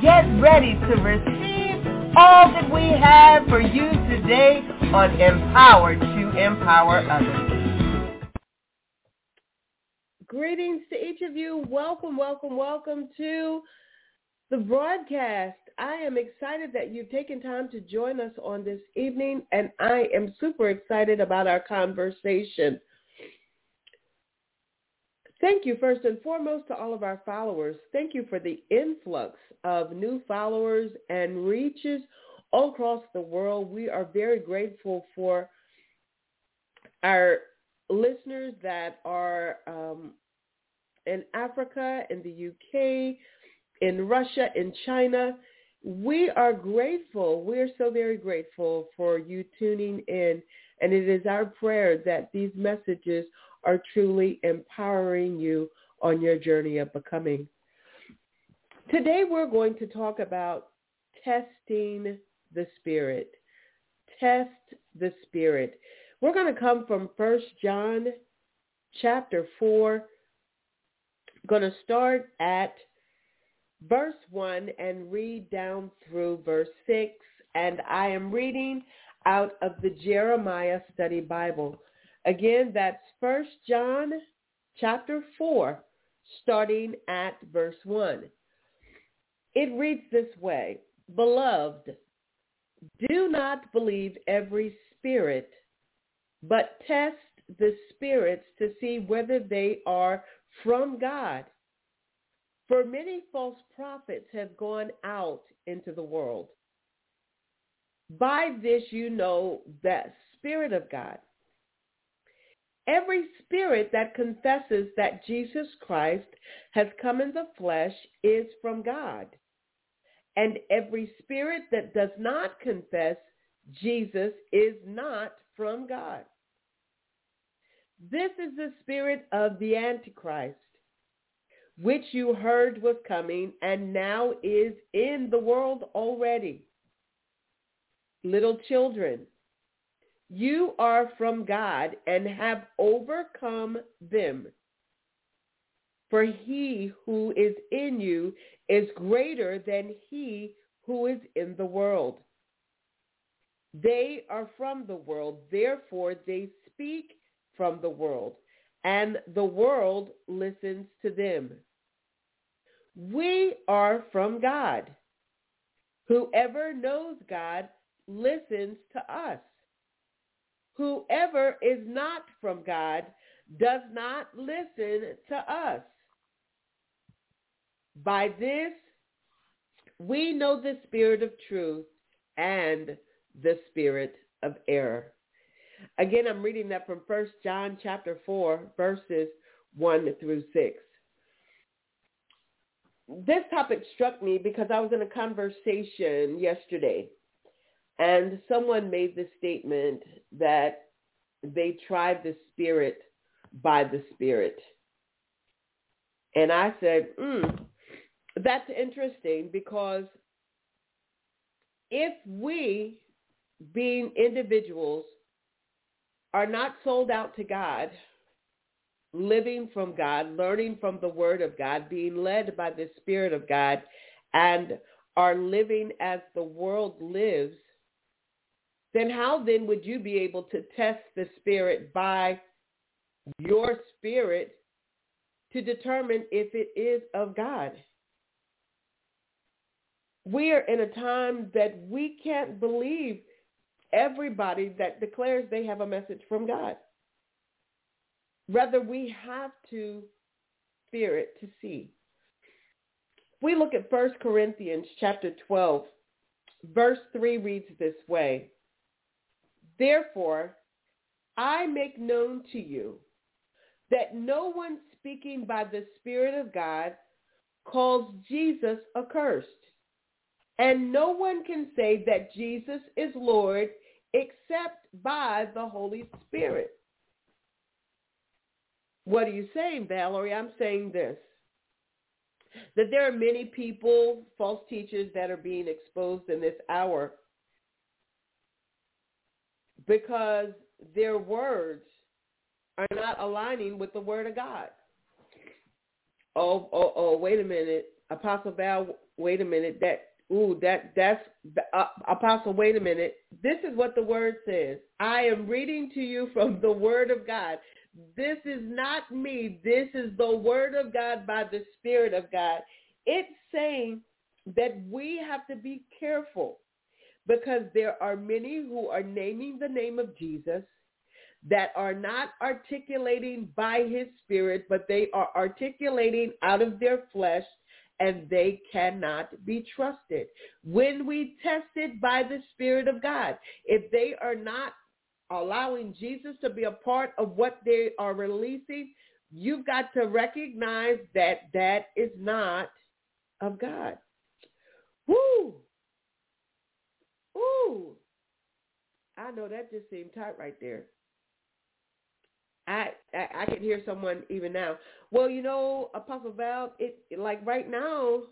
get ready to receive all that we have for you today on Empowered to Empower Others. Greetings to each of you. Welcome, welcome, welcome to the broadcast. I am excited that you've taken time to join us on this evening, and I am super excited about our conversation. Thank you first and foremost to all of our followers. Thank you for the influx of new followers and reaches all across the world. We are very grateful for our listeners that are um, in Africa, in the UK, in Russia, in China. We are grateful. We're so very grateful for you tuning in. And it is our prayer that these messages are truly empowering you on your journey of becoming. Today we're going to talk about testing the spirit. Test the spirit. We're going to come from 1 John chapter 4. Going to start at verse 1 and read down through verse 6. And I am reading out of the Jeremiah Study Bible. Again, that's First John chapter 4, starting at verse 1. It reads this way, Beloved, do not believe every spirit, but test the spirits to see whether they are from God. For many false prophets have gone out into the world. By this you know the Spirit of God. Every spirit that confesses that Jesus Christ has come in the flesh is from God. And every spirit that does not confess Jesus is not from God. This is the spirit of the Antichrist, which you heard was coming and now is in the world already. Little children, you are from God and have overcome them. For he who is in you is greater than he who is in the world. They are from the world, therefore they speak from the world, and the world listens to them. We are from God. Whoever knows God listens to us. Whoever is not from God does not listen to us. By this, we know the spirit of truth and the spirit of error. Again, I'm reading that from 1 John chapter 4, verses 1 through 6. This topic struck me because I was in a conversation yesterday and someone made the statement that they tried the spirit by the spirit. And I said, mm, that's interesting because if we, being individuals, are not sold out to God, living from God, learning from the Word of God, being led by the Spirit of God, and are living as the world lives, then how then would you be able to test the spirit by your spirit to determine if it is of God? We are in a time that we can't believe everybody that declares they have a message from God. Rather, we have to fear it to see. We look at 1 Corinthians chapter 12. Verse 3 reads this way. Therefore, I make known to you that no one speaking by the Spirit of God calls Jesus accursed, And no one can say that Jesus is Lord except by the Holy Spirit. What are you saying, Valerie? I'm saying this. That there are many people, false teachers, that are being exposed in this hour because their words are not aligning with the word of God. Oh, oh, oh, wait a minute. Apostle Val, wait a minute. That Ooh, that that's uh, apostle. Wait a minute. This is what the word says. I am reading to you from the word of God. This is not me. This is the word of God by the Spirit of God. It's saying that we have to be careful because there are many who are naming the name of Jesus that are not articulating by his spirit, but they are articulating out of their flesh and they cannot be trusted. When we test it by the Spirit of God, if they are not allowing Jesus to be a part of what they are releasing, you've got to recognize that that is not of God. Know that just seemed tight right there. I, I I can hear someone even now. Well, you know, Apostle Val, it like right now,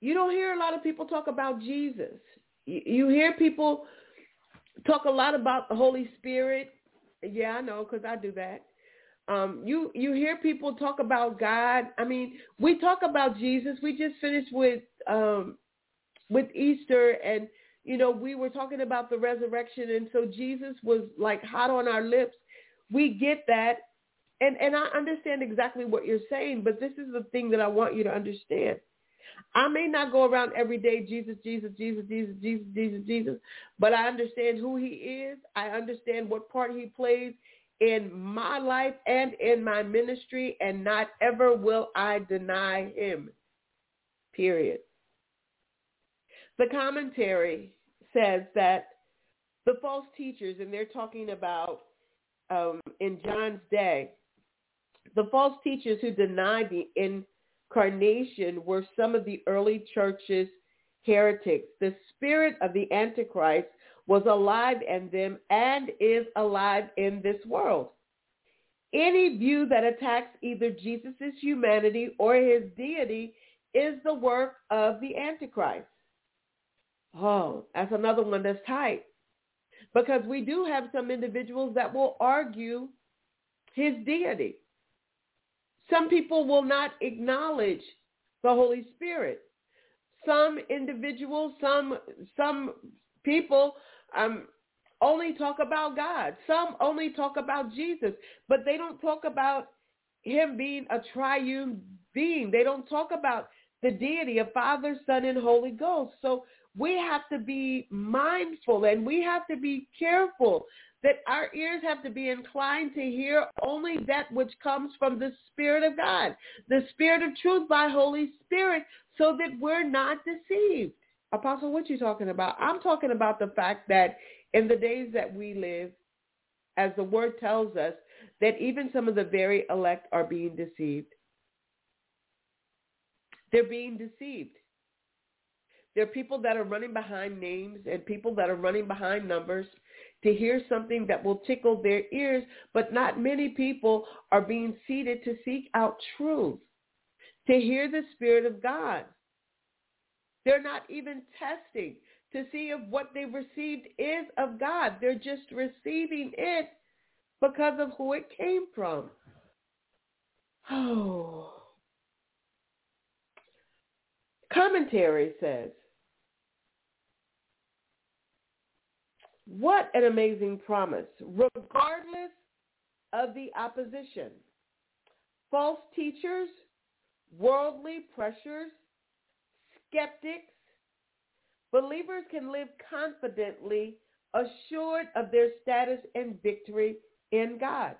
you don't hear a lot of people talk about Jesus. You, you hear people talk a lot about the Holy Spirit. Yeah, I know because I do that. Um, you you hear people talk about God. I mean, we talk about Jesus. We just finished with um, with Easter, and you know, we were talking about the resurrection, and so Jesus was like hot on our lips. We get that, and and I understand exactly what you're saying, but this is the thing that I want you to understand. I may not go around every day, Jesus, Jesus, Jesus, Jesus, Jesus, Jesus, Jesus, but I understand who he is. I understand what part he plays in my life and in my ministry, and not ever will I deny him. Period. The commentary says that the false teachers, and they're talking about um, in John's day, the false teachers who denied the incarnation were some of the early church's heretics. The spirit of the Antichrist was alive in them and is alive in this world. Any view that attacks either Jesus' humanity or his deity is the work of the Antichrist. Oh, that's another one that's tight. Because we do have some individuals that will argue his deity. Some people will not acknowledge the Holy Spirit. Some individuals, some some people um, only talk about God. Some only talk about Jesus, but they don't talk about him being a triune being. They don't talk about the deity of Father, Son, and Holy Ghost. So we have to be mindful and we have to be careful that our ears have to be inclined to hear only that which comes from the Spirit of God, the Spirit of truth by Holy Spirit, so that we're not deceived. Apostle, what you talking about? I'm talking about the fact that in the days that we live, as the word tells us, that even some of the very elect are being deceived. They're being deceived. There are people that are running behind names and people that are running behind numbers to hear something that will tickle their ears, but not many people are being seated to seek out truth, to hear the Spirit of God. They're not even testing to see if what they've received is of God. They're just receiving it because of who it came from. Oh. Commentary says, What an amazing promise. Regardless of the opposition, false teachers, worldly pressures, skeptics, believers can live confidently assured of their status and victory in God.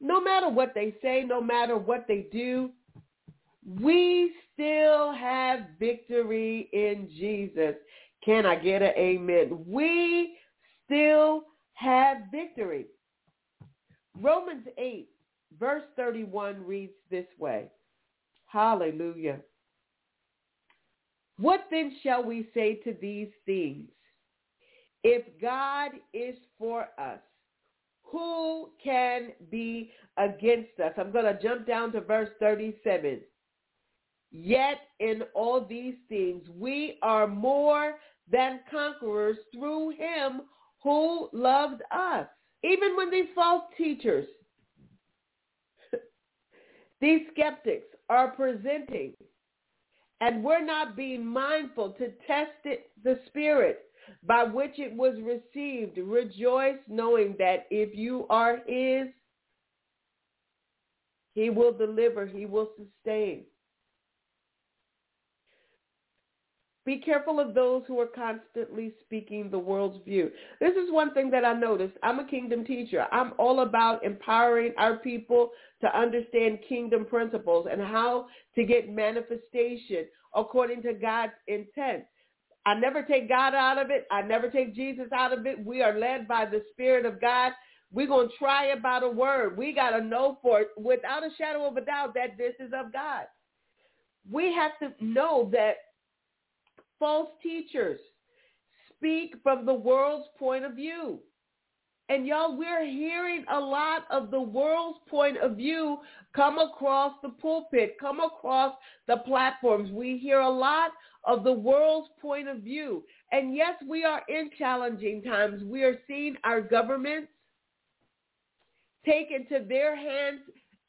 No matter what they say, no matter what they do, we still have victory in Jesus. Can I get an amen? We still have victory. Romans 8, verse 31 reads this way. Hallelujah. What then shall we say to these things? If God is for us, who can be against us? I'm going to jump down to verse 37. Yet in all these things we are more than conquerors through him who loved us. Even when these false teachers, these skeptics are presenting and we're not being mindful to test it, the spirit by which it was received. Rejoice knowing that if you are his, he will deliver, he will sustain. Be careful of those who are constantly speaking the world's view. This is one thing that I noticed. I'm a kingdom teacher. I'm all about empowering our people to understand kingdom principles and how to get manifestation according to God's intent. I never take God out of it. I never take Jesus out of it. We are led by the Spirit of God. We're going to try about a word. We got to know for it without a shadow of a doubt that this is of God. We have to know that false teachers speak from the world's point of view. And y'all, we're hearing a lot of the world's point of view come across the pulpit, come across the platforms. We hear a lot of the world's point of view. And yes, we are in challenging times. We are seeing our governments take into their hands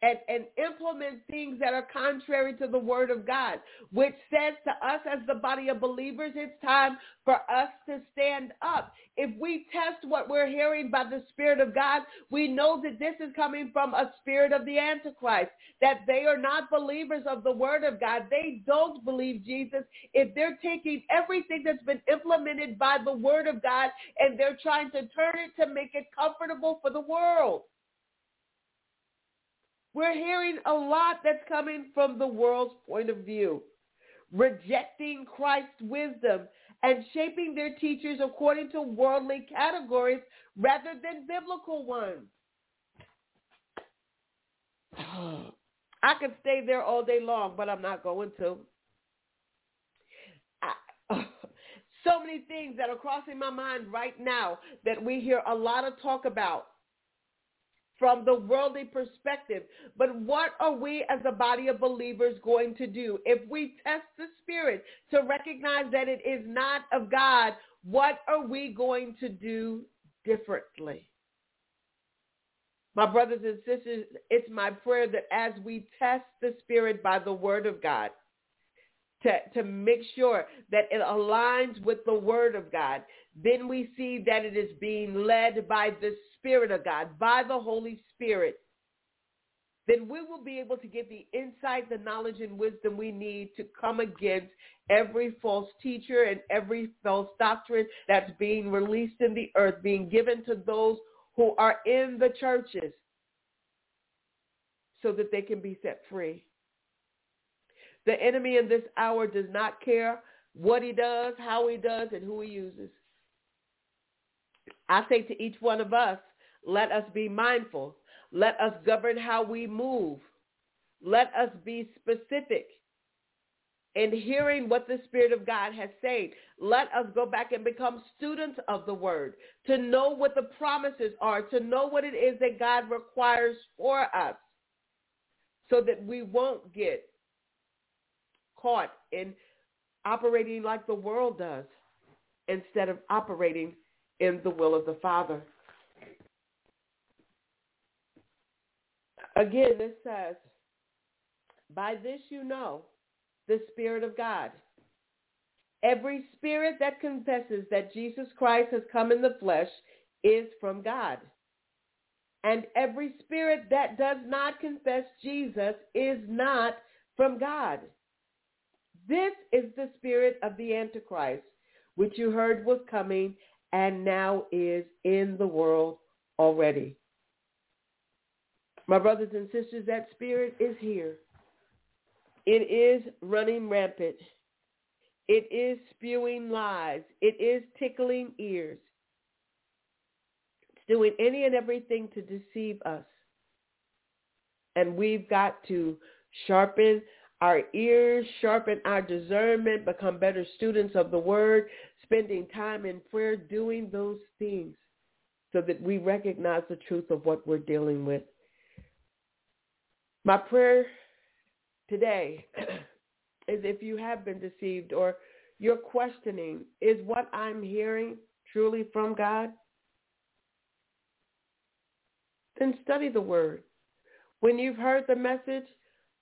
and, and implement things that are contrary to the word of God, which says to us as the body of believers, it's time for us to stand up. If we test what we're hearing by the Spirit of God, we know that this is coming from a spirit of the Antichrist, that they are not believers of the word of God. They don't believe Jesus. If they're taking everything that's been implemented by the word of God and they're trying to turn it to make it comfortable for the world. We're hearing a lot that's coming from the world's point of view, rejecting Christ's wisdom and shaping their teachers according to worldly categories rather than biblical ones. I could stay there all day long, but I'm not going to. I, so many things that are crossing my mind right now that we hear a lot of talk about from the worldly perspective. But what are we as a body of believers going to do? If we test the spirit to recognize that it is not of God, what are we going to do differently? My brothers and sisters, it's my prayer that as we test the spirit by the word of God, to, to make sure that it aligns with the word of God, then we see that it is being led by the Spirit of God, by the Holy Spirit, then we will be able to get the insight, the knowledge, and wisdom we need to come against every false teacher and every false doctrine that's being released in the earth, being given to those who are in the churches so that they can be set free. The enemy in this hour does not care what he does, how he does, and who he uses. I say to each one of us, let us be mindful. Let us govern how we move. Let us be specific in hearing what the Spirit of God has said. Let us go back and become students of the word, to know what the promises are, to know what it is that God requires for us so that we won't get caught in operating like the world does instead of operating in the will of the Father. Again, this says, by this you know the Spirit of God. Every spirit that confesses that Jesus Christ has come in the flesh is from God. And every spirit that does not confess Jesus is not from God. This is the spirit of the Antichrist, which you heard was coming and now is in the world already. My brothers and sisters, that spirit is here. It is running rampant. It is spewing lies. It is tickling ears. It's doing any and everything to deceive us. And we've got to sharpen our ears, sharpen our discernment, become better students of the word, spending time in prayer, doing those things so that we recognize the truth of what we're dealing with. My prayer today is if you have been deceived or you're questioning, is what I'm hearing truly from God? Then study the word. When you've heard the message,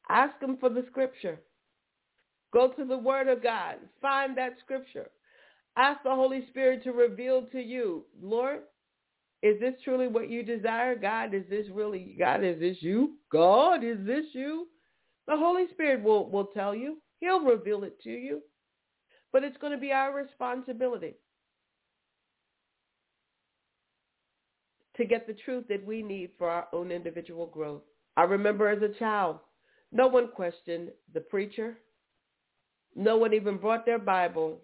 ask him for the scripture. Go to the word of God. Find that scripture. Ask the Holy Spirit to reveal to you, Lord, is this truly what you desire? God, is this really, God, is this you? God, is this you? The Holy Spirit will, will tell you. He'll reveal it to you. But it's going to be our responsibility to get the truth that we need for our own individual growth. I remember as a child, no one questioned the preacher. No one even brought their Bible.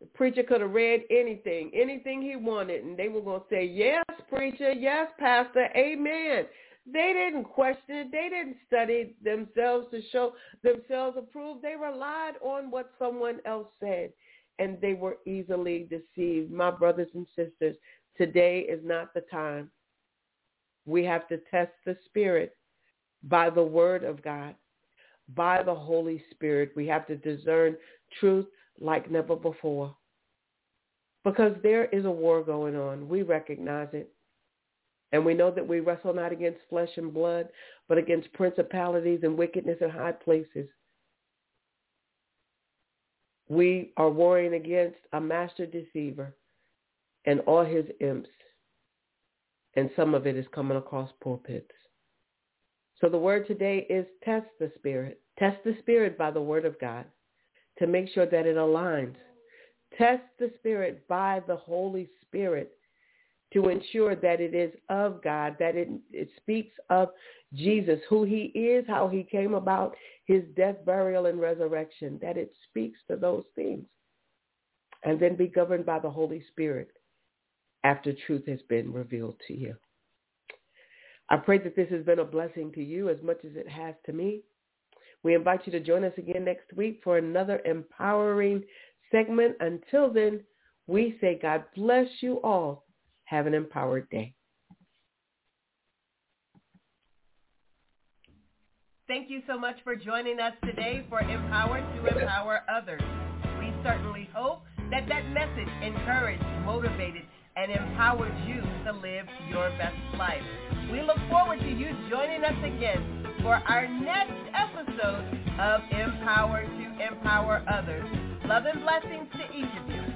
The preacher could have read anything, anything he wanted, and they were going to say, yes, preacher, yes, pastor, amen. They didn't question it. They didn't study themselves to show themselves approved. They relied on what someone else said, and they were easily deceived. My brothers and sisters, today is not the time. We have to test the spirit by the word of God, by the Holy Spirit. We have to discern truth like never before. Because there is a war going on. We recognize it. And we know that we wrestle not against flesh and blood, but against principalities and wickedness in high places. We are warring against a master deceiver and all his imps. And some of it is coming across pulpits. So the word today is test the spirit. Test the spirit by the word of God to make sure that it aligns. Test the spirit by the Holy Spirit to ensure that it is of God, that it, it speaks of Jesus, who he is, how he came about, his death, burial, and resurrection, that it speaks to those things. And then be governed by the Holy Spirit after truth has been revealed to you. I pray that this has been a blessing to you as much as it has to me. We invite you to join us again next week for another empowering segment. Until then, we say God bless you all. Have an empowered day. Thank you so much for joining us today for Empower to Empower Others. We certainly hope that that message encouraged, motivated, and empowered you to live your best life. We look forward to you joining us again for our next episode of Empower to Empower Others. Love and blessings to each of you.